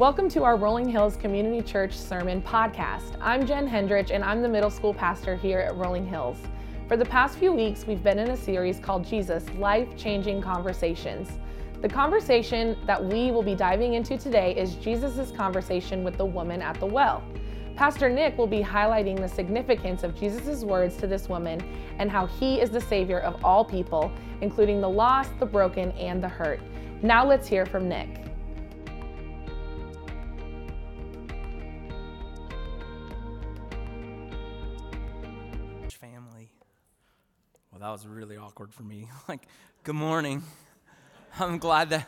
Welcome to our Rolling Hills Community Church Sermon Podcast. I'm Jen Hendrich, and I'm the middle school pastor here at Rolling Hills. For the past few weeks, we've been in a series called Jesus Life Changing Conversations. The conversation that we will be diving into today is Jesus' conversation with the woman at the well. Pastor Nick will be highlighting the significance of Jesus' words to this woman and how he is the Savior of all people, including the lost, the broken, and the hurt. Now let's hear from Nick. That was really awkward for me. like, good morning. I'm glad that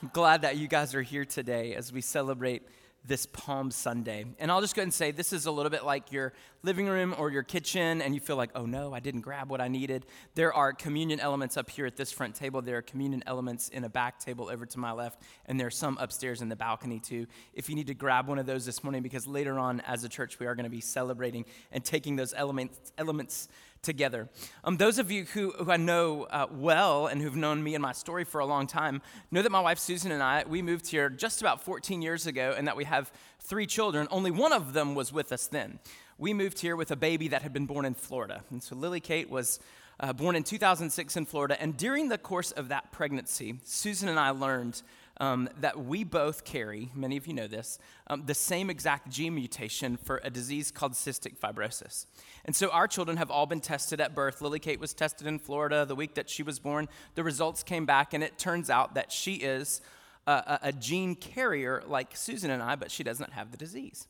I'm glad that you guys are here today as we celebrate this Palm Sunday. And I'll just go ahead and say this is a little bit like your living room or your kitchen, and you feel like, oh no, I didn't grab what I needed. There are communion elements up here at this front table. There are communion elements in a back table over to my left, and there are some upstairs in the balcony too. If you need to grab one of those this morning, because later on as a church, we are going to be celebrating and taking those elements, elements together. Um, those of you who, who I know uh, well and who've known me and my story for a long time know that my wife Susan and I, we moved here just about 14 years ago and that we have three children. Only one of them was with us then. We moved here with a baby that had been born in Florida. And so Lily Kate was uh, born in 2006 in Florida. And during the course of that pregnancy, Susan and I learned um, that we both carry, many of you know this, um, the same exact gene mutation for a disease called cystic fibrosis. And so our children have all been tested at birth. Lily Kate was tested in Florida the week that she was born. The results came back, and it turns out that she is a, a gene carrier like Susan and I, but she does not have the disease.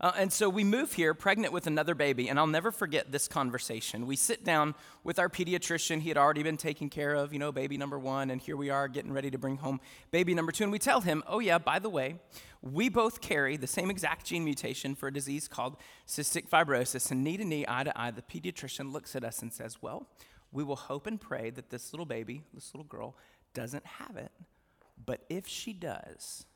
Uh, and so we move here pregnant with another baby, and I'll never forget this conversation. We sit down with our pediatrician. He had already been taken care of, you know, baby number one, and here we are getting ready to bring home baby number two. And we tell him, oh, yeah, by the way, we both carry the same exact gene mutation for a disease called cystic fibrosis. And knee to knee, eye to eye, the pediatrician looks at us and says, well, we will hope and pray that this little baby, this little girl, doesn't have it. But if she does,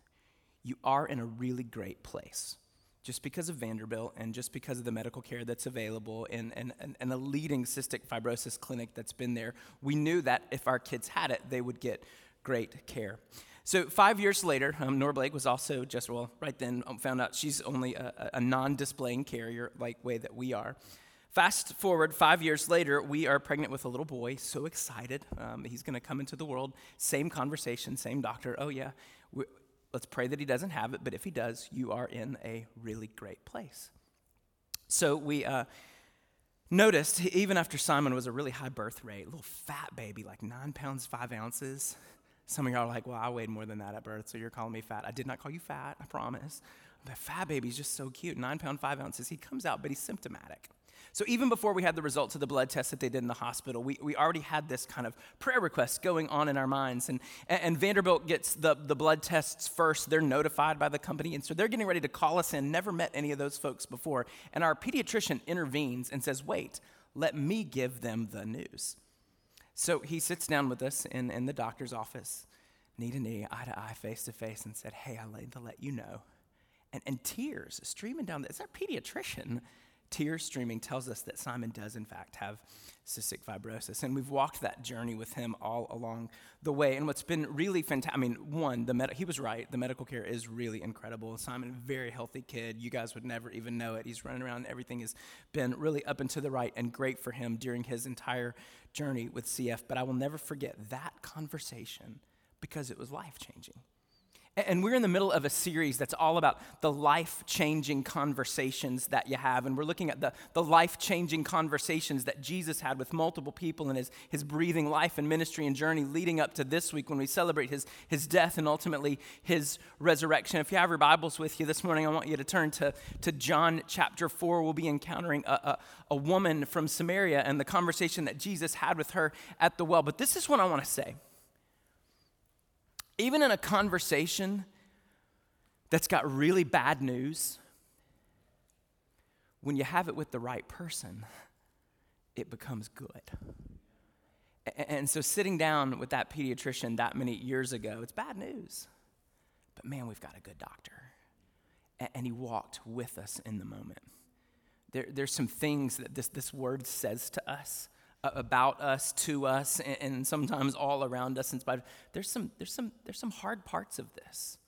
you are in a really great place just because of Vanderbilt and just because of the medical care that's available and, and, and, and a leading cystic fibrosis clinic that's been there, we knew that if our kids had it, they would get great care. So five years later, um, Nora Blake was also just, well, right then um, found out she's only a, a non-displaying carrier like way that we are. Fast forward five years later, we are pregnant with a little boy, so excited. Um, he's going to come into the world. Same conversation, same doctor. Oh, yeah, Let's pray that he doesn't have it, but if he does, you are in a really great place. So we uh, noticed, even after Simon was a really high birth rate, little fat baby, like nine pounds, five ounces. Some of y'all are like, well, I weighed more than that at birth, so you're calling me fat. I did not call you fat, I promise. But fat baby's just so cute, nine pound, five ounces. He comes out, but he's symptomatic. So even before we had the results of the blood test that they did in the hospital, we, we already had this kind of prayer request going on in our minds. And, and Vanderbilt gets the, the blood tests first. They're notified by the company. And so they're getting ready to call us in. Never met any of those folks before. And our pediatrician intervenes and says, wait, let me give them the news. So he sits down with us in, in the doctor's office, knee to knee, eye to eye, face to face, and said, Hey, I laid to let you know. And, and tears streaming down. It's our pediatrician tears streaming tells us that Simon does, in fact, have cystic fibrosis. And we've walked that journey with him all along the way. And what's been really fantastic, I mean, one, the med- he was right. The medical care is really incredible. Simon, very healthy kid. You guys would never even know it. He's running around. Everything has been really up and to the right and great for him during his entire journey with CF. But I will never forget that conversation because it was life changing. And we're in the middle of a series that's all about the life changing conversations that you have. And we're looking at the, the life changing conversations that Jesus had with multiple people in his, his breathing life and ministry and journey leading up to this week when we celebrate his, his death and ultimately his resurrection. If you have your Bibles with you this morning, I want you to turn to, to John chapter 4. We'll be encountering a, a, a woman from Samaria and the conversation that Jesus had with her at the well. But this is what I want to say even in a conversation that's got really bad news, when you have it with the right person, it becomes good. And so, sitting down with that pediatrician that many years ago, it's bad news. But man, we've got a good doctor. And he walked with us in the moment. There, there's some things that this, this word says to us about us, to us, and, sometimes all around us. In spite of, there's some, there's some, there's some hard parts of this.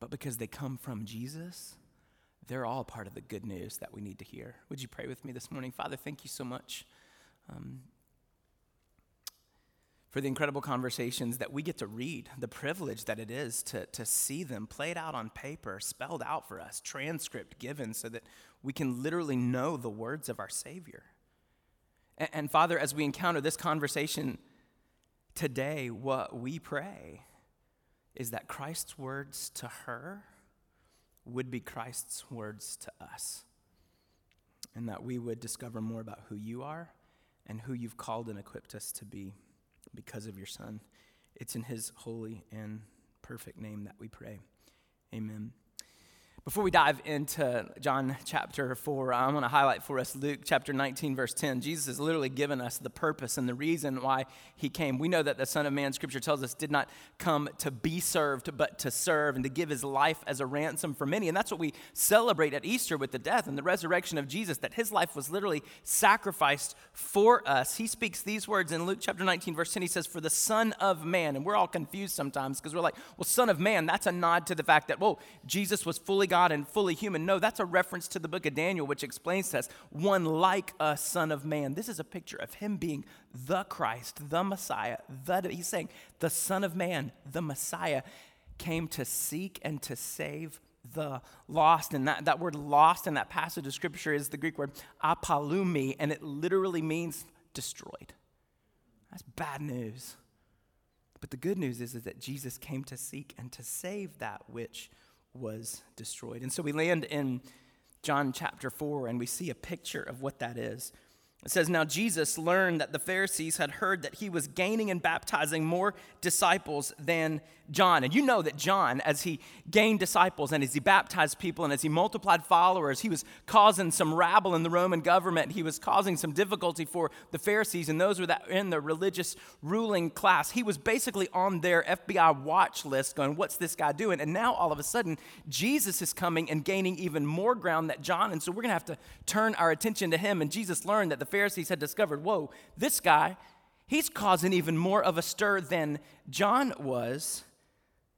but because they come from Jesus, they're all part of the good news that we need to hear. Would you pray with me this morning? Father, thank you so much um, for the incredible conversations that we get to read, the privilege that it is to, to see them played out on paper, spelled out for us, transcript given so that we can literally know the words of our Savior. And, and Father, as we encounter this conversation today, what we pray is that Christ's words to her would be Christ's words to us. And that we would discover more about who you are and who you've called and equipped us to be because of your Son. It's in his holy and perfect name that we pray. Amen. Before we dive into John chapter 4, I want to highlight for us Luke chapter 19, verse 10. Jesus has literally given us the purpose and the reason why he came. We know that the Son of Man, scripture tells us, did not come to be served, but to serve and to give his life as a ransom for many. And that's what we celebrate at Easter with the death and the resurrection of Jesus, that his life was literally sacrificed for us. He speaks these words in Luke chapter 19, verse 10. He says, For the Son of Man. And we're all confused sometimes because we're like, well, Son of Man, that's a nod to the fact that, whoa, Jesus was fully God God and fully human. No, that's a reference to the book of Daniel, which explains to us one like a son of man. This is a picture of him being the Christ, the Messiah. The, he's saying the Son of Man, the Messiah, came to seek and to save the lost. And that, that word lost in that passage of scripture is the Greek word apollumi, and it literally means destroyed. That's bad news. But the good news is, is that Jesus came to seek and to save that which was destroyed. And so we land in John chapter 4 and we see a picture of what that is. It says, Now Jesus learned that the Pharisees had heard that he was gaining and baptizing more disciples than John. And you know that John, as he gained disciples and as he baptized people and as he multiplied followers, he was causing some rabble in the Roman government. He was causing some difficulty for the Pharisees and those were that in the religious ruling class. He was basically on their FBI watch list going, What's this guy doing? And now all of a sudden, Jesus is coming and gaining even more ground than John. And so we're going to have to turn our attention to him. And Jesus learned that the Pharisees had discovered, Whoa, this guy, he's causing even more of a stir than John was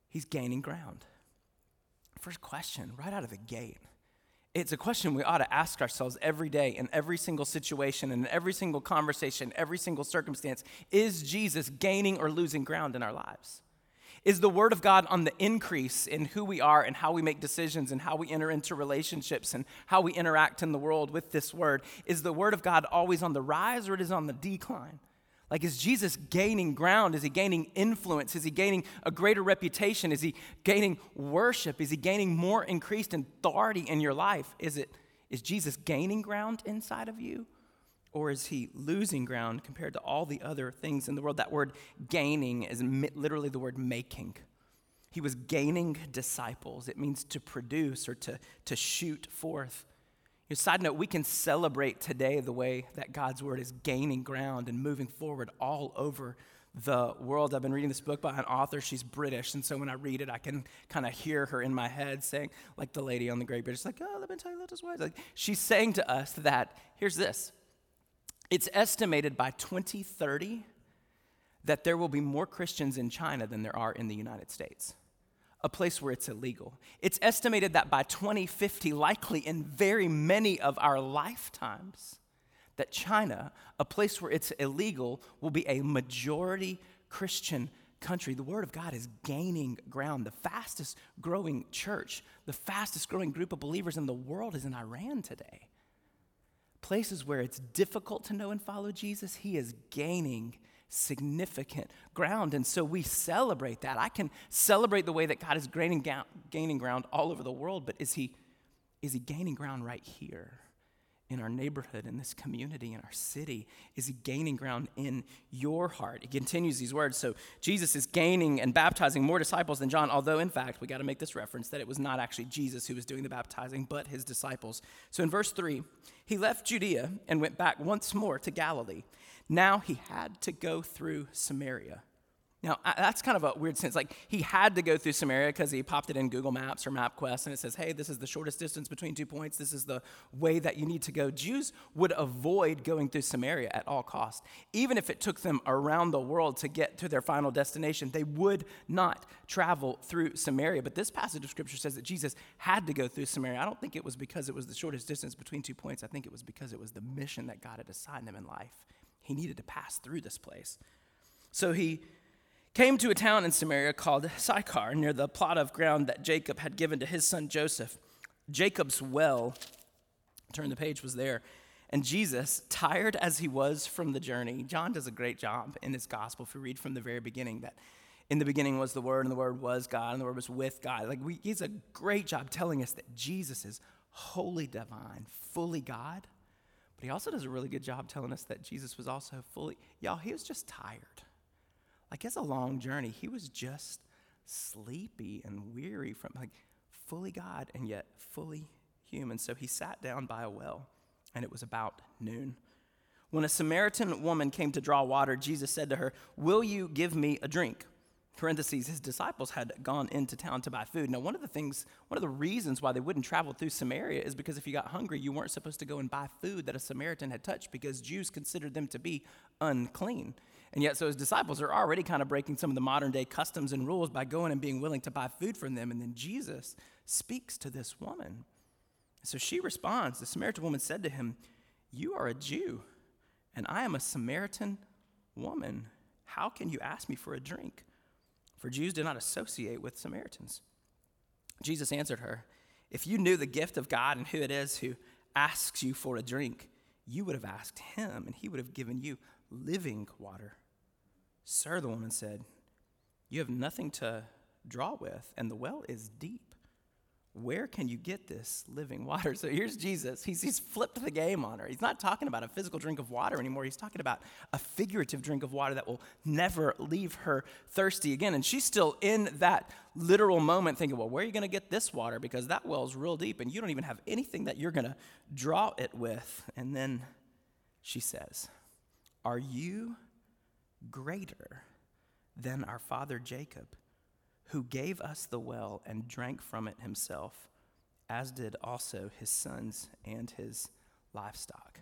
he's gaining ground. First question, right out of the gate. It's a question we ought to ask ourselves every day in every single situation, in every single conversation, every single circumstance. Is Jesus gaining or losing ground in our lives? Is the Word of God on the increase in who we are and how we make decisions and how we enter into relationships and how we interact in the world with this Word? Is the Word of God always on the rise or it is on the decline? Like, is Jesus gaining ground? Is he gaining influence? Is he gaining a greater reputation? Is he gaining worship? Is he gaining more increased authority in your life? Is it is Jesus gaining ground inside of you? Or is he losing ground compared to all the other things in the world? That word gaining is literally the word making. He was gaining disciples. It means to produce or to, to shoot forth. Your side note, we can celebrate today the way that God's word is gaining ground and moving forward all over the world. I've been reading this book by an author. She's British. And so when I read it, I can kind of hear her in my head saying, like the lady on the Great British, like, oh, let me tell you that is wise. Like, she's saying to us that, here's this it's estimated by 2030 that there will be more Christians in China than there are in the United States a place where it's illegal. It's estimated that by 2050, likely in very many of our lifetimes, that China, a place where it's illegal, will be a majority Christian country. The Word of God is gaining ground. The fastest growing church, the fastest growing group of believers in the world is in Iran today. Places where it's difficult to know and follow Jesus, He is gaining significant ground. And so we celebrate that. I can celebrate the way that God is gaining, gaining ground all over the world, but is he, is he gaining ground right here? In our neighborhood, in this community, in our city? Is he gaining ground in your heart? He continues these words. So Jesus is gaining and baptizing more disciples than John, although, in fact, we got to make this reference that it was not actually Jesus who was doing the baptizing, but his disciples. So in verse 3, he left Judea and went back once more to Galilee. Now he had to go through Samaria. Now, that's kind of a weird sense. Like, he had to go through Samaria because he popped it in Google Maps or MapQuest, and it says, hey, this is the shortest distance between two points. This is the way that you need to go. Jews would avoid going through Samaria at all costs. Even if it took them around the world to get to their final destination, they would not travel through Samaria. But this passage of Scripture says that Jesus had to go through Samaria. I don't think it was because it was the shortest distance between two points. I think it was because it was the mission that God had assigned him in life. He needed to pass through this place. So he came to a town in Samaria called Sychar, near the plot of ground that Jacob had given to his son Joseph. Jacob's well, turn the page, was there. And Jesus, tired as he was from the journey, John does a great job in his gospel if we read from the very beginning that in the beginning was the Word, and the Word was God, and the Word was with God. Like, we, he's a great job telling us that Jesus is wholly divine, fully God. But he also does a really good job telling us that Jesus was also fully, y'all, he was just tired. Like it's a long journey. He was just sleepy and weary from like fully God and yet fully human. So he sat down by a well, and it was about noon. When a Samaritan woman came to draw water, Jesus said to her, Will you give me a drink? Parentheses, his disciples had gone into town to buy food. Now, one of the things, one of the reasons why they wouldn't travel through Samaria is because if you got hungry, you weren't supposed to go and buy food that a Samaritan had touched because Jews considered them to be unclean. And yet, so his disciples are already kind of breaking some of the modern day customs and rules by going and being willing to buy food from them. And then Jesus speaks to this woman. So she responds. The Samaritan woman said to him, You are a Jew, and I am a Samaritan woman. How can you ask me for a drink? For Jews do not associate with Samaritans. Jesus answered her, If you knew the gift of God and who it is who asks you for a drink, you would have asked him, and he would have given you living water. Sir, the woman said, You have nothing to draw with, and the well is deep. Where can you get this living water? So here's Jesus. He's, he's flipped the game on her. He's not talking about a physical drink of water anymore. He's talking about a figurative drink of water that will never leave her thirsty again. And she's still in that literal moment thinking, well, where are you going to get this water? Because that well's real deep and you don't even have anything that you're going to draw it with. And then she says, Are you greater than our father Jacob, who gave us the well and drank from it himself, as did also his sons and his livestock.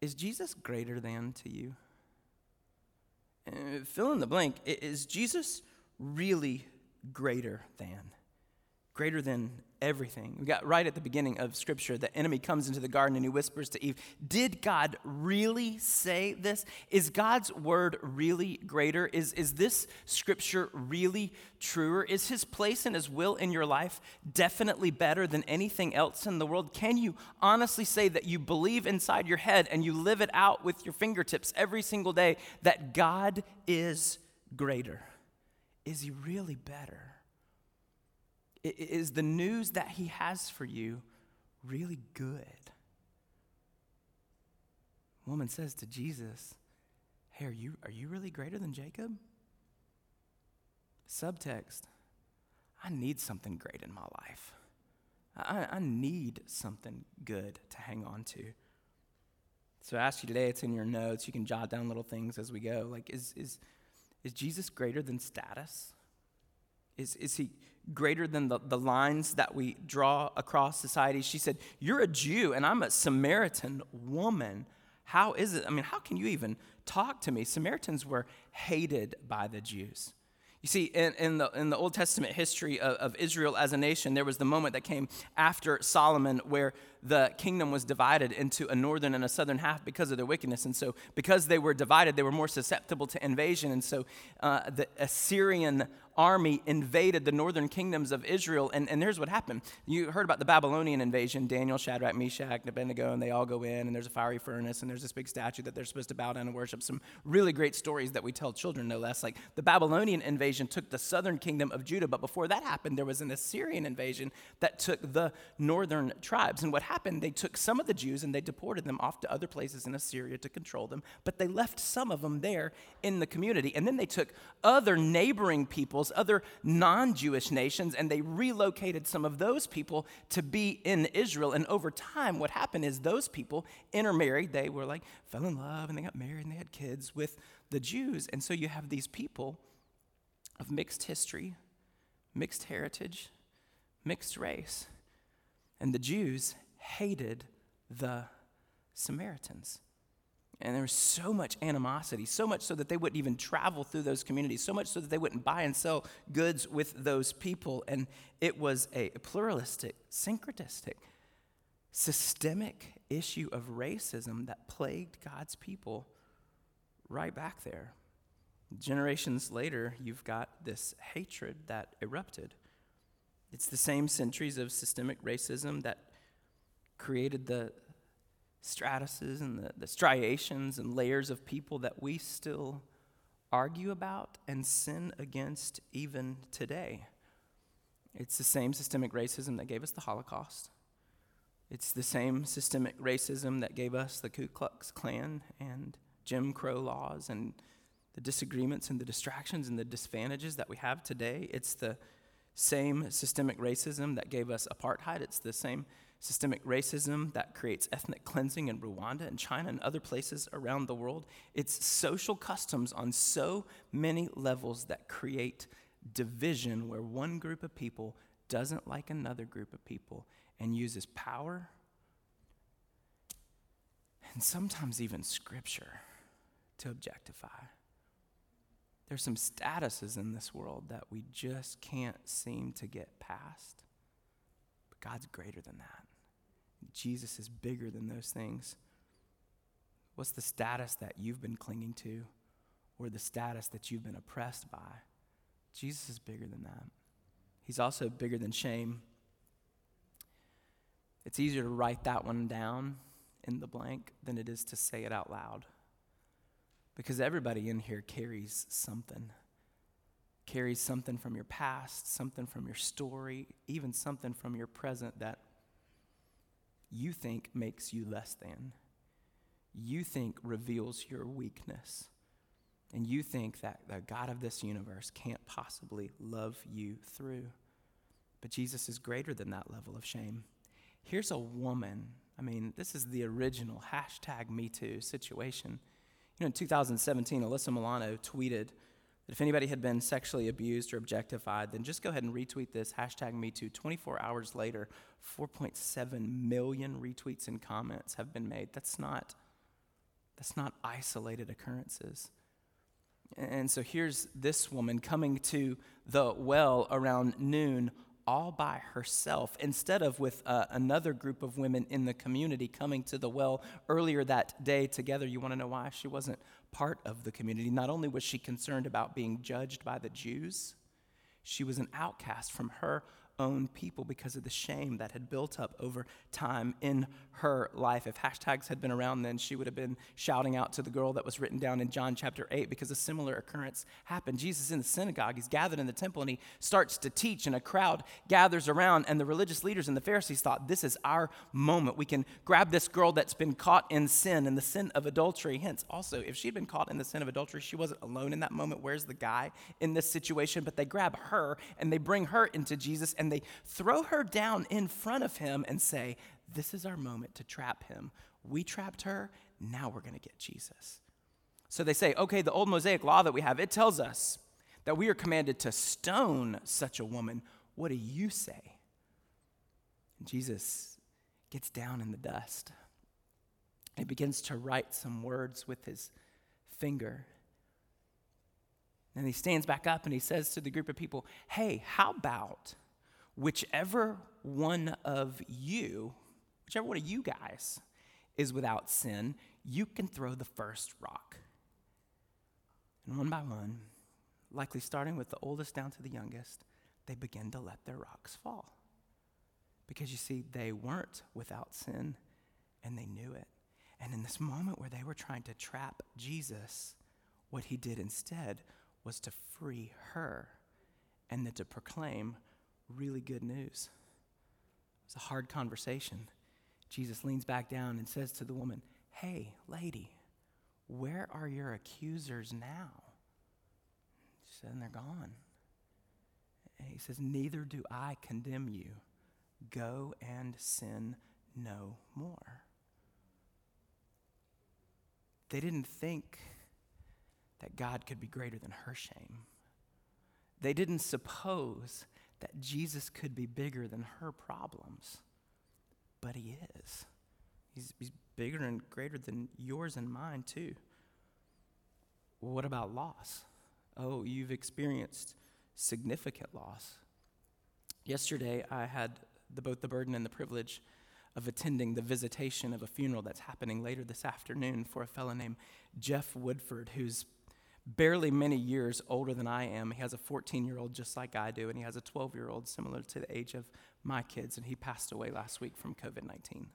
Is Jesus greater than to you? Uh, fill in the blank. Is Jesus really greater than? Greater than everything. We got right at the beginning of Scripture, the enemy comes into the garden and he whispers to Eve, Did God really say this? Is God's word really greater? Is, is this Scripture really truer? Is his place and his will in your life definitely better than anything else in the world? Can you honestly say that you believe inside your head and you live it out with your fingertips every single day that God is greater? Is he really better? Is the news that he has for you really good? woman says to Jesus, Hey, are you, are you really greater than Jacob? Subtext I need something great in my life. I, I need something good to hang on to. So I ask you today, it's in your notes. You can jot down little things as we go. Like, is, is, is Jesus greater than status? Is, is he greater than the, the lines that we draw across society. She said, You're a Jew and I'm a Samaritan woman. How is it? I mean, how can you even talk to me? Samaritans were hated by the Jews. You see, in, in, the, in the Old Testament history of, of Israel as a nation, there was the moment that came after Solomon where the kingdom was divided into a northern and a southern half because of their wickedness. And so, because they were divided, they were more susceptible to invasion. And so, uh, the Assyrian army invaded the northern kingdoms of Israel. And, and here's what happened. You heard about the Babylonian invasion Daniel, Shadrach, Meshach, Abednego, and they all go in, and there's a fiery furnace, and there's this big statue that they're supposed to bow down and worship. Some really great stories that we tell children, no less. Like the Babylonian invasion took the southern kingdom of Judah, but before that happened, there was an Assyrian invasion that took the northern tribes. And what happened, they took some of the Jews and they deported them off to other places in Assyria to control them, but they left some of them there in the community. And then they took other neighboring peoples, other non Jewish nations, and they relocated some of those people to be in Israel. And over time, what happened is those people intermarried. They were like, fell in love and they got married and they had kids with the Jews. And so you have these people of mixed history, mixed heritage, mixed race. And the Jews hated the Samaritans. And there was so much animosity, so much so that they wouldn't even travel through those communities, so much so that they wouldn't buy and sell goods with those people. And it was a pluralistic, syncretistic, systemic issue of racism that plagued God's people right back there. Generations later, you've got this hatred that erupted. It's the same centuries of systemic racism that created the stratuses and the, the striations and layers of people that we still argue about and sin against even today. It's the same systemic racism that gave us the Holocaust. It's the same systemic racism that gave us the Ku Klux Klan and Jim Crow laws and the disagreements and the distractions and the disadvantages that we have today. It's the same systemic racism that gave us apartheid. It's the same systemic racism that creates ethnic cleansing in Rwanda and China and other places around the world. It's social customs on so many levels that create division where one group of people doesn't like another group of people and uses power and sometimes even scripture to objectify. There's some statuses in this world that we just can't seem to get past. But God's greater than that. Jesus is bigger than those things. What's the status that you've been clinging to or the status that you've been oppressed by? Jesus is bigger than that. He's also bigger than shame. It's easier to write that one down in the blank than it is to say it out loud. Because everybody in here carries something. Carries something from your past, something from your story, even something from your present that you think makes you less than. You think reveals your weakness. And you think that the God of this universe can't possibly love you through. But Jesus is greater than that level of shame. Here's a woman. I mean, this is the original hashtag Me Too situation. You know, in 2017, Alyssa Milano tweeted if anybody had been sexually abused or objectified, then just go ahead and retweet this hashtag MeToo. 24 hours later, 4.7 million retweets and comments have been made. That's not, that's not isolated occurrences. And so here's this woman coming to the well around noon all by herself instead of with uh, another group of women in the community coming to the well earlier that day together. You want to know why? She wasn't part of the community. Not only was she concerned about being judged by the Jews, she was an outcast from her own people because of the shame that had built up over time in her life. If hashtags had been around then, she would have been shouting out to the girl that was written down in John chapter 8 because a similar occurrence happened. Jesus in the synagogue, he's gathered in the temple and he starts to teach, and a crowd gathers around. And the religious leaders and the Pharisees thought, This is our moment. We can grab this girl that's been caught in sin, in the sin of adultery. Hence, also, if she'd been caught in the sin of adultery, she wasn't alone in that moment. Where's the guy in this situation? But they grab her and they bring her into Jesus and they throw her down in front of him and say, This is our moment to trap him. We trapped her, now we're going to get Jesus. So they say, Okay, the old Mosaic law that we have, it tells us that we are commanded to stone such a woman. What do you say? And Jesus gets down in the dust. He begins to write some words with his finger. And he stands back up and he says to the group of people, Hey, how about whichever one of you, whichever one of you guys is without sin, you can throw the first rock. And one by one, likely starting with the oldest down to the youngest, they begin to let their rocks fall. Because you see, they weren't without sin and they knew it. And in this moment where they were trying to trap Jesus, what he did instead was to free her and then to proclaim really good news. It was a hard conversation. Jesus leans back down and says to the woman, Hey, lady, where are your accusers now? She said, And they're gone. And he says, Neither do I condemn you. Go and sin no more. They didn't think that God could be greater than her shame. They didn't suppose that Jesus could be bigger than her problems, but he is. He's, he's bigger and greater than yours and mine, too. What about loss? Oh, you've experienced significant loss. Yesterday, I had the, both the burden and the privilege of attending the visitation of a funeral that's happening later this afternoon for a fellow named Jeff Woodford, who's barely many years older than I am. He has a 14 year old just like I do, and he has a 12 year old similar to the age of my kids, and he passed away last week from COVID 19.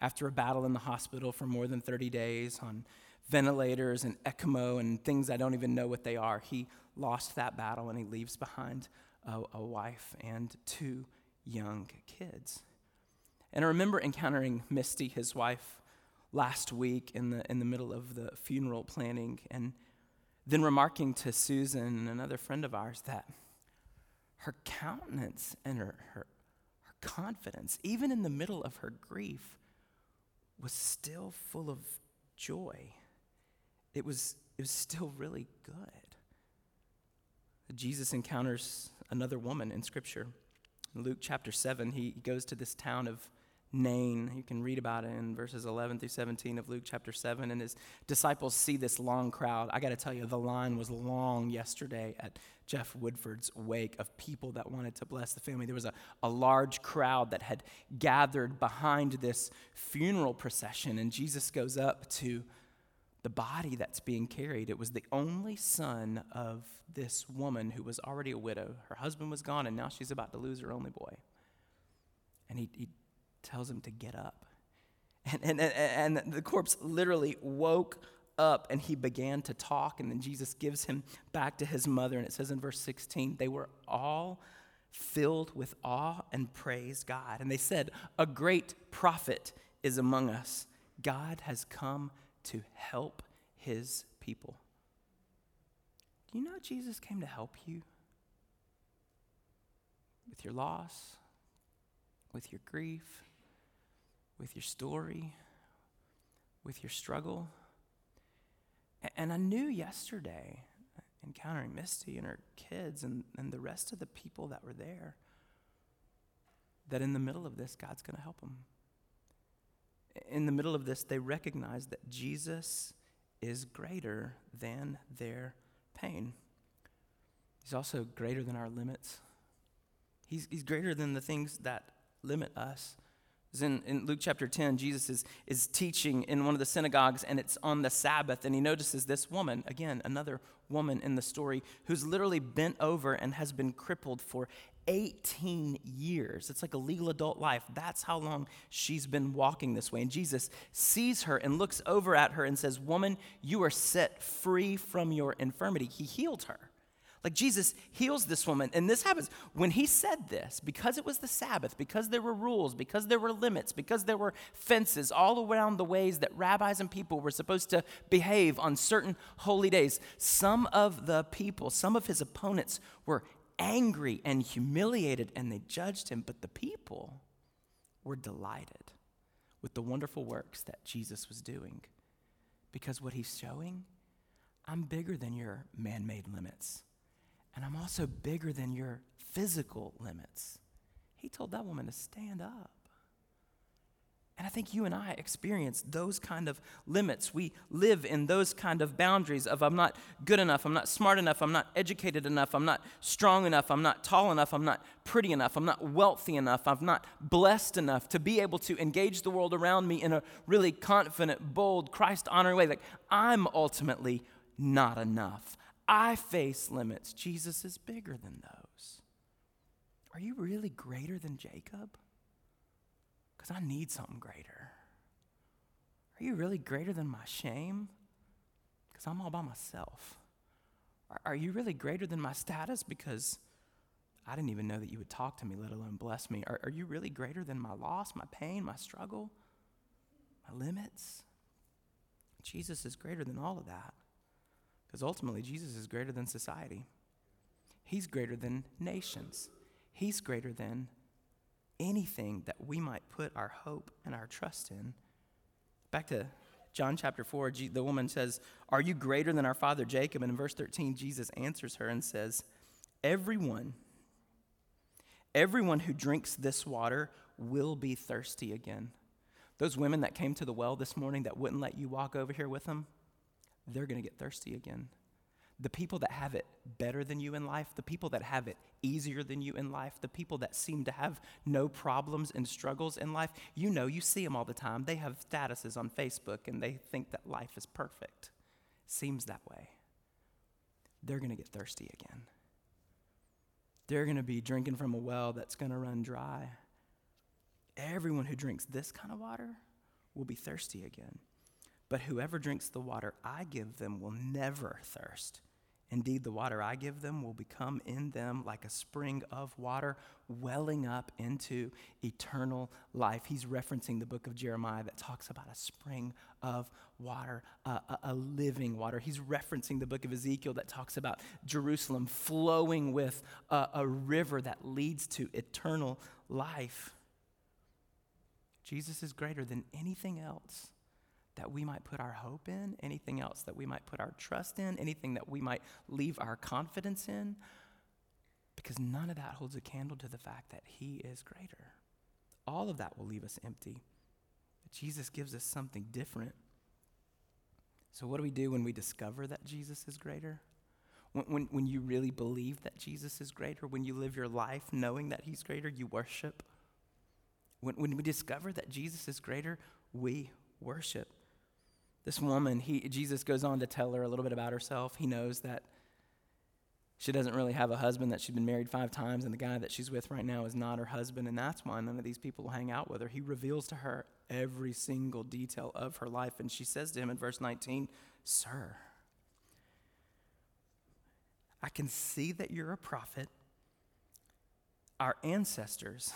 After a battle in the hospital for more than 30 days on ventilators and ECMO and things I don't even know what they are, he lost that battle and he leaves behind a, a wife and two young kids. And I remember encountering Misty, his wife, last week in the, in the middle of the funeral planning, and then remarking to Susan another friend of ours that her countenance and her, her, her confidence, even in the middle of her grief, was still full of joy. It was, it was still really good. Jesus encounters another woman in Scripture. In Luke chapter 7, he goes to this town of Nain. You can read about it in verses 11 through 17 of Luke chapter 7. And his disciples see this long crowd. I got to tell you, the line was long yesterday at Jeff Woodford's wake of people that wanted to bless the family. There was a, a large crowd that had gathered behind this funeral procession. And Jesus goes up to the body that's being carried. It was the only son of this woman who was already a widow. Her husband was gone, and now she's about to lose her only boy. And he, he tells him to get up. And, and, and, the corpse literally woke up and he began to talk. And then Jesus gives him back to his mother. And it says in verse 16, they were all filled with awe and praised God. And they said, A great prophet is among us. God has come to help his people. Do you know Jesus came to help you? With your loss, with your grief, with your story, with your struggle. And I knew yesterday, encountering Misty and her kids and, and the rest of the people that were there, that in the middle of this, God's going to help them. In the middle of this, they recognize that Jesus is greater than their pain. He's also greater than our limits. He's, he's greater than the things that limit us. In, in, Luke chapter 10, Jesus is, is teaching in one of the synagogues, and it's on the Sabbath, and he notices this woman, again, another woman in the story, who's literally bent over and has been crippled for 18 years. It's like a legal adult life. That's how long she's been walking this way. And Jesus sees her and looks over at her and says, Woman, you are set free from your infirmity. He healed her. Like Jesus heals this woman. And this happens when he said this, because it was the Sabbath, because there were rules, because there were limits, because there were fences all around the ways that rabbis and people were supposed to behave on certain holy days. Some of the people, some of his opponents were angry and humiliated and they judged him, but the people were delighted with the wonderful works that Jesus was doing. Because what he's showing, I'm bigger than your man made limits. And I'm also bigger than your physical limits. He told that woman to stand up. And I think you and I experience those kind of limits. We live in those kind of boundaries of I'm not good enough, I'm not smart enough, I'm not educated enough, I'm not strong enough, I'm not tall enough, I'm not pretty enough, I'm not wealthy enough, I'm not blessed enough to be able to engage the world around me in a really confident, bold, Christ honoring way. Like I'm ultimately not enough. I face limits. Jesus is bigger than those. Are you really greater than Jacob? Because I need something greater. Are you really greater than my shame? Because I'm all by myself. Are you really greater than my status? Because I didn't even know that you would talk to me, let alone bless me. Are, are you really greater than my loss, my pain, my struggle, my limits? Jesus is greater than all of that. Because ultimately, Jesus is greater than society. He's greater than nations. He's greater than anything that we might put our hope and our trust in. Back to John chapter 4, the woman says, Are you greater than our father Jacob? And in verse 13, Jesus answers her and says, Everyone, everyone who drinks this water will be thirsty again. Those women that came to the well this morning that wouldn't let you walk over here with them, they're going to get thirsty again. The people that have it better than you in life, the people that have it easier than you in life, the people that seem to have no problems and struggles in life, you know, you see them all the time. They have statuses on Facebook and they think that life is perfect. Seems that way. They're going to get thirsty again. They're going to be drinking from a well that's going to run dry. Everyone who drinks this kind of water will be thirsty again. But whoever drinks the water I give them will never thirst. Indeed, the water I give them will become in them like a spring of water welling up into eternal life. He's referencing the book of Jeremiah that talks about a spring of water, a, a, living water. He's referencing the book of Ezekiel that talks about Jerusalem flowing with a, a river that leads to eternal life. Jesus is greater than anything else that we might put our hope in, anything else that we might put our trust in, anything that we might leave our confidence in, because none of that holds a candle to the fact that He is greater. All of that will leave us empty. Jesus gives us something different. So, what do we do when we discover that Jesus is greater? When, when, when you really believe that Jesus is greater, when you live your life knowing that He's greater, you worship. When, when we discover that Jesus is greater, we worship. This woman, he, Jesus goes on to tell her a little bit about herself. He knows that she doesn't really have a husband, that she's been married five times, and the guy that she's with right now is not her husband, and that's why none of these people will hang out with her. He reveals to her every single detail of her life, and she says to him in verse 19, Sir, I can see that you're a prophet. Our ancestors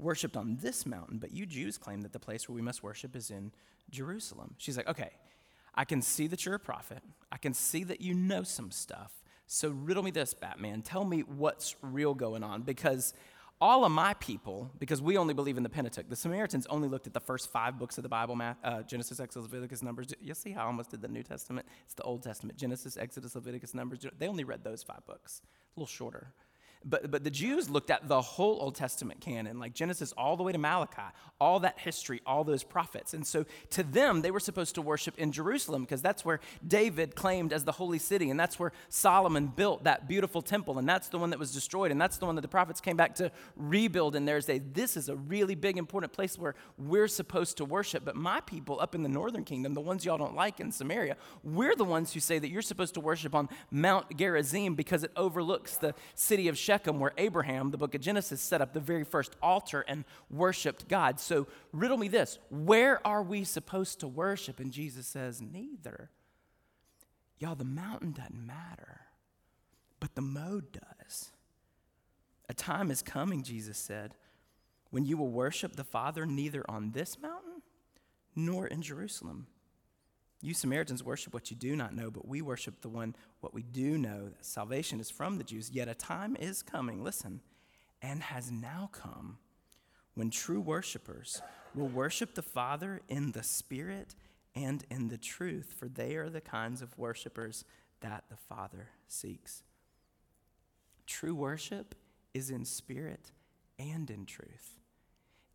worshiped on this mountain, but you Jews claim that the place where we must worship is in Jerusalem. She's like, okay, I can see that you're a prophet. I can see that you know some stuff. So riddle me this, Batman. Tell me what's real going on because all of my people, because we only believe in the Pentateuch, the Samaritans only looked at the first five books of the Bible Math, uh, Genesis, Exodus, Leviticus, Numbers. You'll see how I almost did the New Testament? It's the Old Testament Genesis, Exodus, Leviticus, Numbers. They only read those five books, a little shorter. But, but the Jews looked at the whole Old Testament canon, like Genesis all the way to Malachi, all that history, all those prophets. And so to them, they were supposed to worship in Jerusalem because that's where David claimed as the holy city. And that's where Solomon built that beautiful temple. And that's the one that was destroyed. And that's the one that the prophets came back to rebuild in their day. This is a really big, important place where we're supposed to worship. But my people up in the northern kingdom, the ones y'all don't like in Samaria, we're the ones who say that you're supposed to worship on Mount Gerizim because it overlooks the city of Shechem, where Abraham, the book of Genesis, set up the very first altar and worshiped God. So, riddle me this where are we supposed to worship? And Jesus says, Neither. Y'all, the mountain doesn't matter, but the mode does. A time is coming, Jesus said, when you will worship the Father neither on this mountain nor in Jerusalem. You Samaritans worship what you do not know, but we worship the one what we do know that salvation is from the Jews. Yet a time is coming, listen, and has now come when true worshipers will worship the Father in the Spirit and in the truth, for they are the kinds of worshipers that the Father seeks. True worship is in spirit and in truth.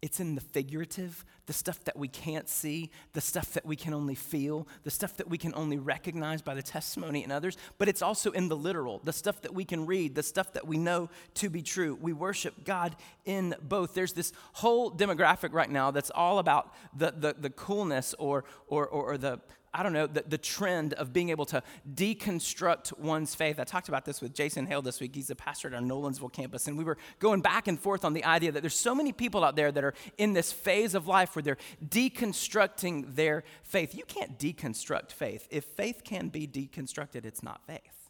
It's in the figurative, the stuff that we can't see, the stuff that we can only feel, the stuff that we can only recognize by the testimony in others, but it's also in the literal, the stuff that we can read, the stuff that we know to be true. We worship God in both. There's this whole demographic right now that's all about the, the, the coolness or, or, or, or the, I don't know, the, the trend of being able to deconstruct one's faith. I talked about this with Jason Hale this week. He's a pastor at our Nolensville campus. And we were going back and forth on the idea that there's so many people out there that are in this phase of life where they're deconstructing their faith. You can't deconstruct faith. If faith can be deconstructed, it's not faith.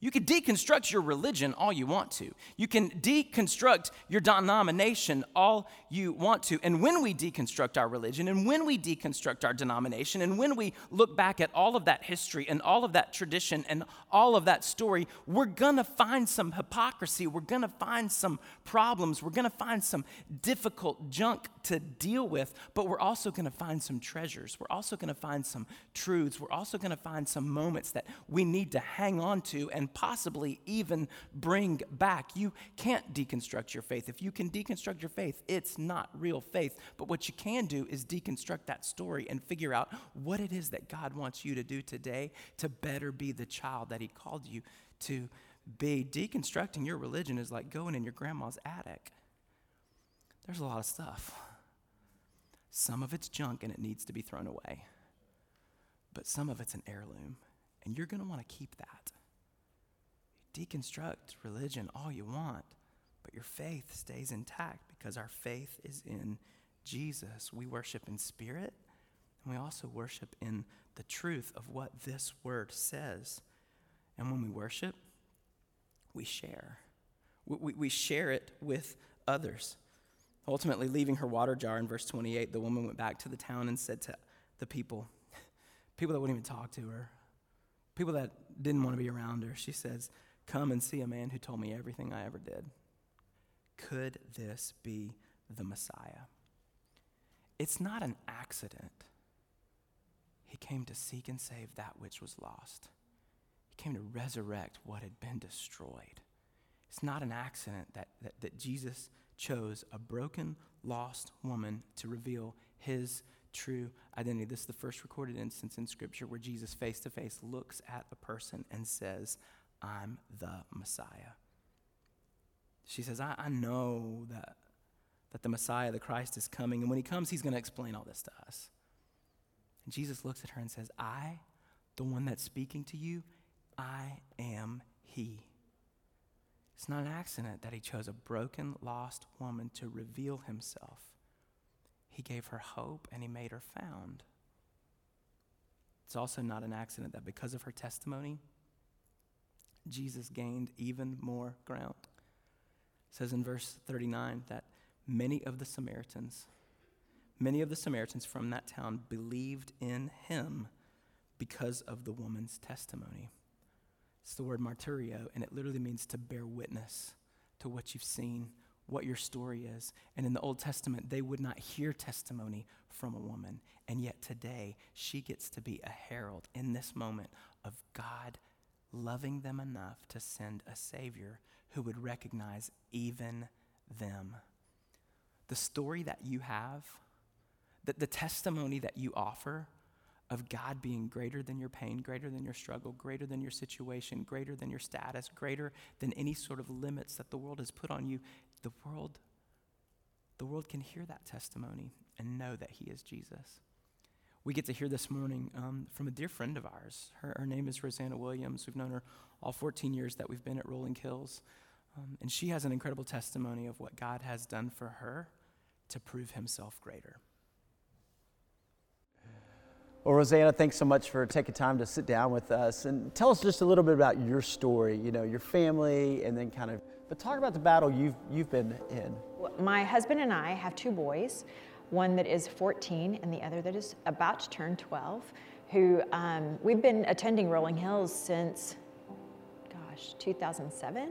You can deconstruct your religion all you want to. You can deconstruct your denomination all you want to. And when we deconstruct our religion, and when we deconstruct our denomination, and when we look back at all of that history and all of that tradition and all of that story, we're gonna find some hypocrisy. We're gonna find some problems. We're gonna find some difficult junk to deal with, but we're also gonna find some treasures. We're also gonna find some truths. We're also gonna find some moments that we need to hang on to and possibly even bring back. You can't deconstruct your faith. If you can deconstruct your faith, it's not real faith. But what you can do is deconstruct that story and figure out what it is that God wants you to do today to better be the child that He called you to be. Deconstructing your religion is like going in your grandma's attic. There's a lot of stuff. Some of it's junk and it needs to be thrown away. But some of it's an heirloom, and you're going to want to keep that. Deconstruct religion all you want, but your faith stays intact because our faith is in Jesus. We worship in spirit, and we also worship in the truth of what this word says. And when we worship, we share. We, we, we share it with others. Ultimately, leaving her water jar in verse 28, the woman went back to the town and said to the people, people that wouldn't even talk to her, people that didn't want to be around her, she says, Come and see a man who told me everything I ever did. Could this be the Messiah? It's not an accident. He came to seek and save that which was lost. He came to resurrect what had been destroyed. It's not an accident that, that, that Jesus chose a broken, lost woman to reveal his true identity. This is the first recorded instance in Scripture where Jesus face to face looks at a person and says, I'm the Messiah. She says, I, I know that, that the Messiah, the Christ, is coming. And when he comes, he's going to explain all this to us. And Jesus looks at her and says, I, the one that's speaking to you, I am he. It's not an accident that he chose a broken, lost woman to reveal himself. He gave her hope and he made her found. It's also not an accident that because of her testimony, Jesus gained even more ground. It says in verse 39 that many of the Samaritans, many of the Samaritans from that town believed in him because of the woman's testimony. It's the word martyrio, and it literally means to bear witness to what you've seen, what your story is. And in the Old Testament, they would not hear testimony from a woman. And yet today, she gets to be a herald in this moment of God loving them enough to send a Savior who would recognize even them. The story that you have, the, the testimony that you offer of God being greater than your pain, greater than your struggle, greater than your situation, greater than your status, greater than any sort of limits that the world has put on you, the world, the world can hear that testimony and know that He is Jesus we get to hear this morning um, from a dear friend of ours. Her, her, name is Rosanna Williams. We've known her all 14 years that we've been at Rolling Hills. Um, and she has an incredible testimony of what God has done for her to prove himself greater. Well, Rosanna, thanks so much for taking time to sit down with us and tell us just a little bit about your story, you know, your family, and then kind of, but talk about the battle you've, you've been in. My husband and I have two boys one that is 14 and the other that is about to turn 12, who um, we've been attending Rolling Hills since, gosh, 2007.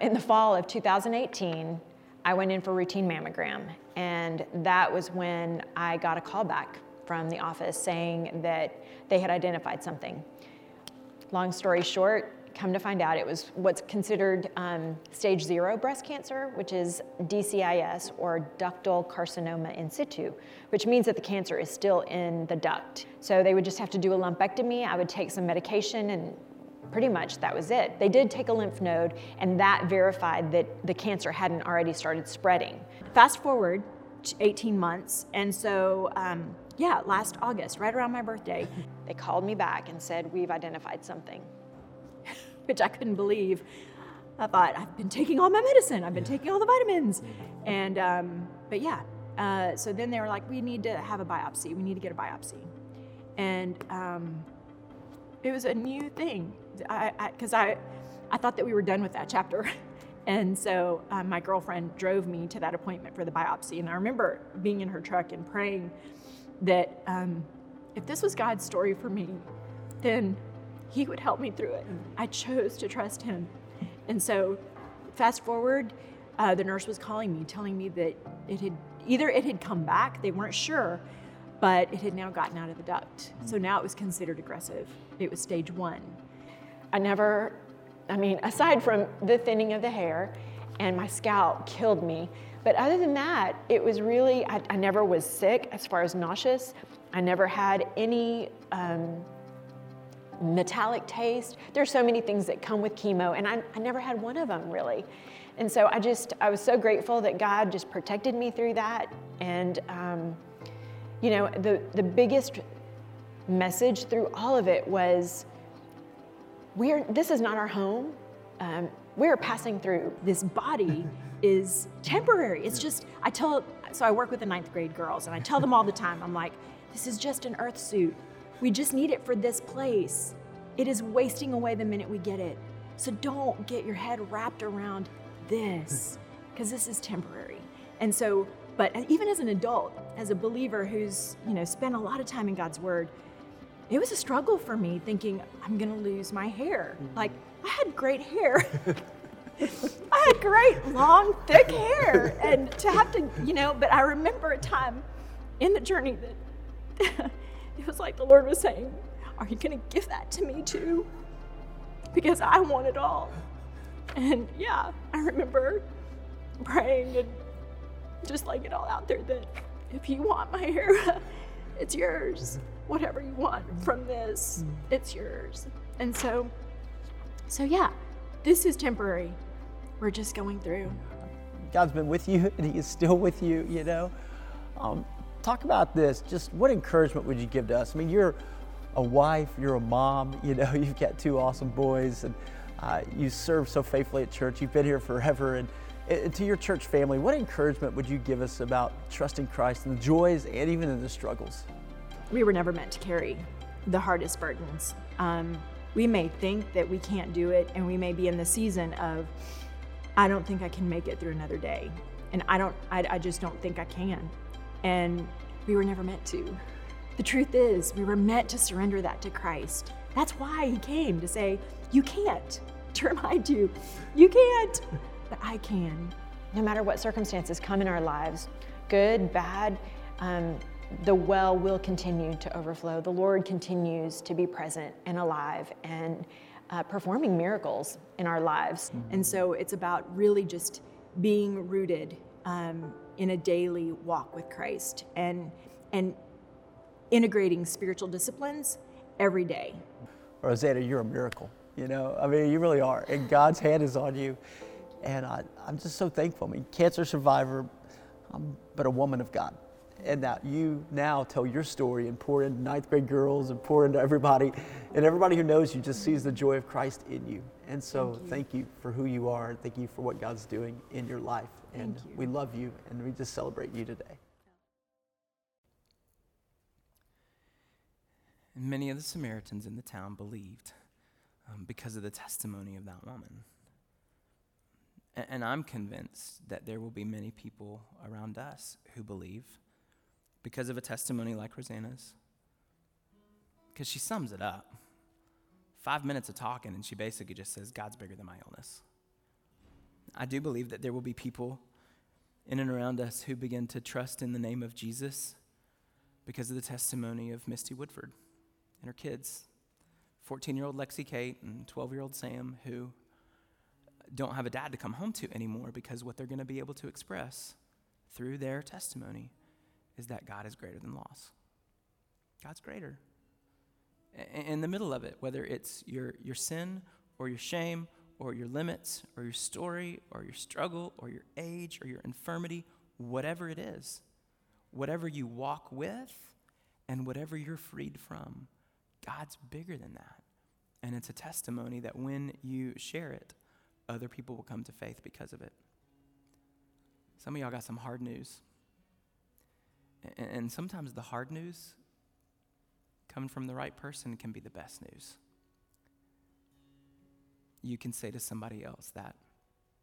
In the fall of 2018, I went in for routine mammogram, and that was when I got a call back from the office saying that they had identified something. Long story short, come to find out it was what's considered um, stage zero breast cancer, which is DCIS or ductal carcinoma in situ, which means that the cancer is still in the duct. So they would just have to do a lumpectomy. I would take some medication and pretty much that was it. They did take a lymph node and that verified that the cancer hadn't already started spreading. Fast forward 18 months, and so um, yeah, last August, right around my birthday, they called me back and said, We've identified something which I couldn't believe. I thought, I've been taking all my medicine, I've been taking all the vitamins. And, um, but yeah, uh, so then they were like, we need to have a biopsy, we need to get a biopsy. And um, it was a new thing. Because I, I, I, I thought that we were done with that chapter. And so um, my girlfriend drove me to that appointment for the biopsy. And I remember being in her truck and praying that um, if this was God's story for me, then He would help me through it. I chose to trust Him. And so, fast forward, uh, the nurse was calling me, telling me that it had either it had come back, they weren't sure, but it had now gotten out of the duct. So now it was considered aggressive. It was stage one. I never, I mean, aside from the thinning of the hair and my scalp killed me, but other than that, it was really, I, I never was sick as far as nauseous. I never had any um, metallic taste. There's so many things that come with chemo, and I, I never had one of them really. And so I just, I was so grateful that God just protected me through that. And, um, you know, the, the biggest message through all of it was we're, this is not our home. Um, we're passing through. This body is temporary. It's just, I tell, so I work with the ninth grade girls, and I tell them all the time, I'm like, this is just an earth suit. We just need it for this place. It is wasting away the minute we get it. So don't get your head wrapped around this, hmm. because this is temporary. And so, but even as an adult, as a believer who's, you know, spent a lot of time in God's Word, it was a struggle for me thinking, I'm gonna lose my hair. Hmm. Like, I had great hair. I had great, long, thick hair. And to have to, you know, but I remember a time in the journey that it was like the Lord was saying, Are you going to give that to me too? Because I want it all. And yeah, I remember praying and just laying it all out there that if you want my hair, it's yours. Whatever you want from this, it's yours. And so, so yeah, this is temporary. We're just going through. God's been with you and He is still with you, you know. Um, talk about this. Just what encouragement would you give to us? I mean, you're a wife, you're a mom, you know, you've got two awesome boys, and uh, you serve so faithfully at church. You've been here forever. And, and to your church family, what encouragement would you give us about trusting Christ and the joys and even in the struggles? We were never meant to carry the hardest burdens. Um, we may think that we can't do it, and we may be in the season of, I don't think I can make it through another day. And I don't, I, I just don't think I can. And we were never meant to. The truth is, we were meant to surrender that to Christ. That's why He came to say, You can't, to remind you, you can't, but I can. No matter what circumstances come in our lives, good, bad, um, the well will continue to overflow. The Lord continues to be present and alive and uh, performing miracles in our lives. Mm-hmm. And so it's about really just being rooted um, in a daily walk with Christ and and integrating spiritual disciplines every day. Rosanna, you're a miracle. You know, I mean, you really are, and God's hand is on you. And I, am just so thankful. I mean, cancer survivor, um, but a woman of God and that you now tell your story and pour into ninth grade girls and pour into everybody, and everybody who knows you just sees the joy of Christ in you. And so, thank you, thank you for who you are. Thank you for what God's doing in your life. And we love you, and we just celebrate you today. And many of the Samaritans in the town believed um, because of the testimony of that woman. And, and I'm convinced that there will be many people around us who believe because of a testimony like Rosanna's. Because she sums it up. Five minutes of talking, and she basically just says, God's bigger than my illness. I do believe that there will be people in and around us who begin to trust in the name of Jesus because of the testimony of Misty Woodford and her kids 14 year old Lexi Kate and 12 year old Sam, who don't have a dad to come home to anymore because what they're going to be able to express through their testimony is that God is greater than loss. God's greater. In the middle of it, whether it's your, your sin or your shame or your limits or your story or your struggle or your age or your infirmity, whatever it is, whatever you walk with and whatever you're freed from, God's bigger than that. And it's a testimony that when you share it, other people will come to faith because of it. Some of y'all got some hard news. And sometimes the hard news coming from the right person can be the best news. You can say to somebody else that,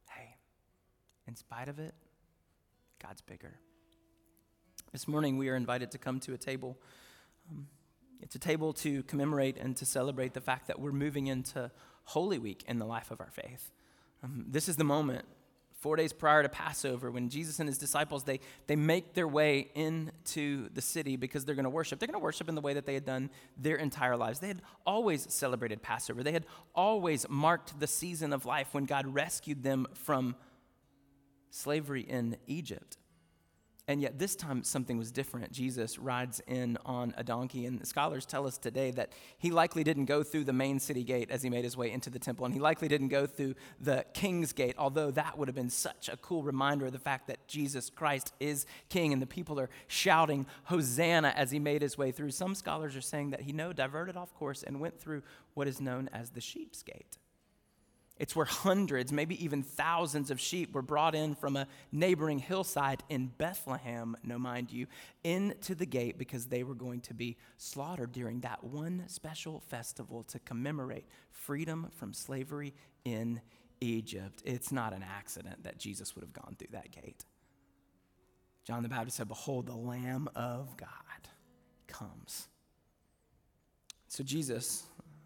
hey, in spite of it, God's bigger. This morning, we are invited to come to a table. Um, it's a table to commemorate and to celebrate the fact that we're moving into Holy Week in the life of our faith. Um, this is the moment four days prior to Passover, when Jesus and his disciples, they, they make their way into the city because they're going to worship. They're going to worship in the way that they had done their entire lives. They had always celebrated Passover. They had always marked the season of life when God rescued them from slavery in Egypt. And yet, this time, something was different. Jesus rides in on a donkey, and scholars tell us today that he likely didn't go through the main city gate as he made his way into the temple, and he likely didn't go through the king's gate, although that would have been such a cool reminder of the fact that Jesus Christ is king, and the people are shouting, Hosanna, as he made his way through. Some scholars are saying that he, no, diverted off course and went through what is known as the sheep's gate. It's where hundreds, maybe even thousands of sheep were brought in from a neighboring hillside in Bethlehem, no mind you, into the gate because they were going to be slaughtered during that one special festival to commemorate freedom from slavery in Egypt. It's not an accident that Jesus would have gone through that gate. John the Baptist said, Behold, the Lamb of God comes. So Jesus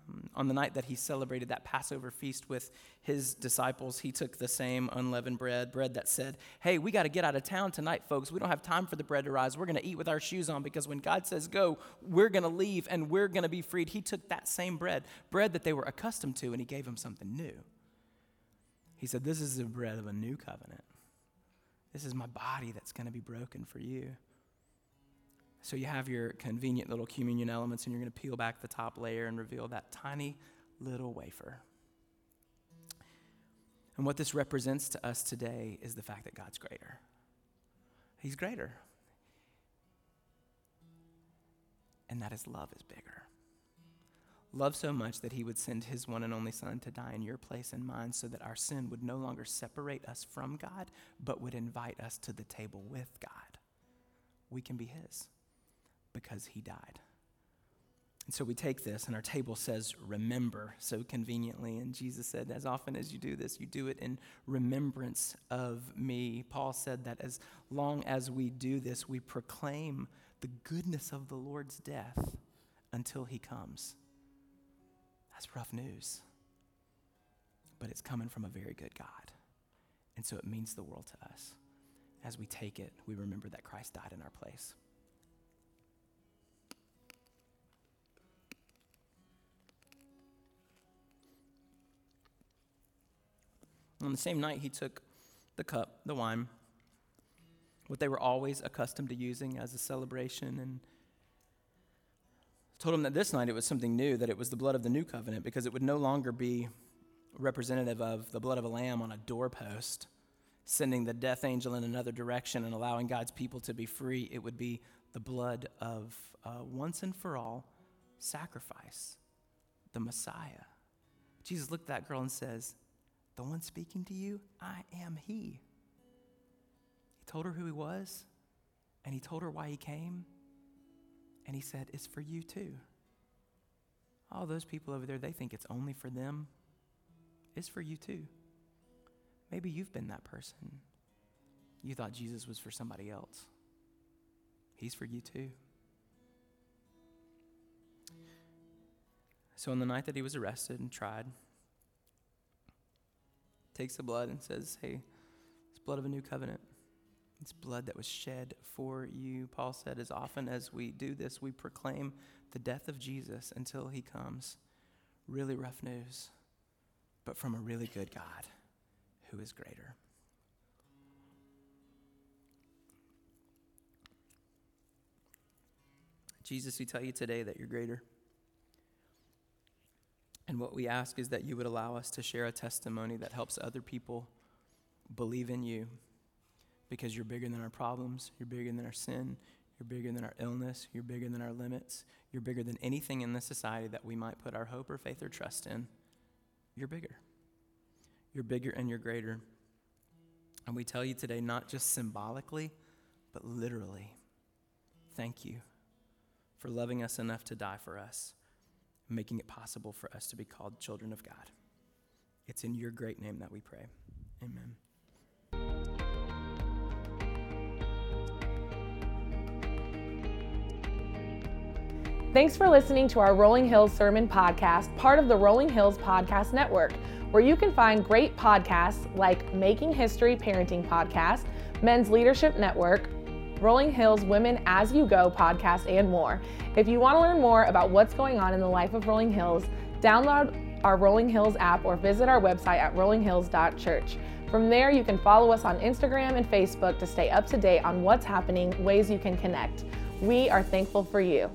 Um, on the night that he celebrated that Passover feast with his disciples, he took the same unleavened bread, bread that said, Hey, we got to get out of town tonight, folks. We don't have time for the bread to rise. We're going to eat with our shoes on because when God says go, we're going to leave and we're going to be freed. He took that same bread, bread that they were accustomed to, and he gave them something new. He said, This is the bread of a new covenant. This is my body that's going to be broken for you. So you have your convenient little communion elements, and you're going to peel back the top layer and reveal that tiny little wafer. And what this represents to us today is the fact that God's greater. He's greater. And that his love is bigger. Love so much that he would send his one and only Son to die in your place and mine so that our sin would no longer separate us from God, but would invite us to the table with God. We can be his because he died. And so we take this, and our table says, Remember, so conveniently. And Jesus said, As often as you do this, you do it in remembrance of me. Paul said that as long as we do this, we proclaim the goodness of the Lord's death until he comes. That's rough news. But it's coming from a very good God. And so it means the world to us. As we take it, we remember that Christ died in our place. On the same night, he took the cup, the wine, what they were always accustomed to using as a celebration, and told him that this night it was something new, that it was the blood of the new covenant, because it would no longer be representative of the blood of a lamb on a doorpost, sending the death angel in another direction and allowing God's people to be free. It would be the blood of once and for all sacrifice, the Messiah. Jesus looked at that girl and says, the one speaking to you, I am He. He told her who He was, and He told her why He came, and He said, It's for you too. All those people over there, they think it's only for them. It's for you too. Maybe you've been that person. You thought Jesus was for somebody else. He's for you too. So, on the night that he was arrested and tried, takes the blood and says, Hey, it's blood of a new covenant. It's blood that was shed for you. Paul said, As often as we do this, we proclaim the death of Jesus until he comes. Really rough news, but from a really good God who is greater. Jesus, we tell you today that you're greater. And what we ask is that you would allow us to share a testimony that helps other people believe in you because you're bigger than our problems, you're bigger than our sin, you're bigger than our illness, you're bigger than our limits, you're bigger than anything in this society that we might put our hope or faith or trust in. You're bigger. You're bigger and you're greater. And we tell you today, not just symbolically, but literally, thank you for loving us enough to die for us making it possible for us to be called children of God. It's in your great name that we pray. Amen. Thanks for listening to our Rolling Hills Sermon Podcast, part of the Rolling Hills Podcast Network, where you can find great podcasts like Making History Parenting Podcast, Men's Leadership Network, Rolling Hills Women As You Go podcast, and more. If you want to learn more about what's going on in the life of Rolling Hills, download our Rolling Hills app or visit our website at rollinghills.church. From there, you can follow us on Instagram and Facebook to stay up to date on what's happening, ways you can connect. We are thankful for you.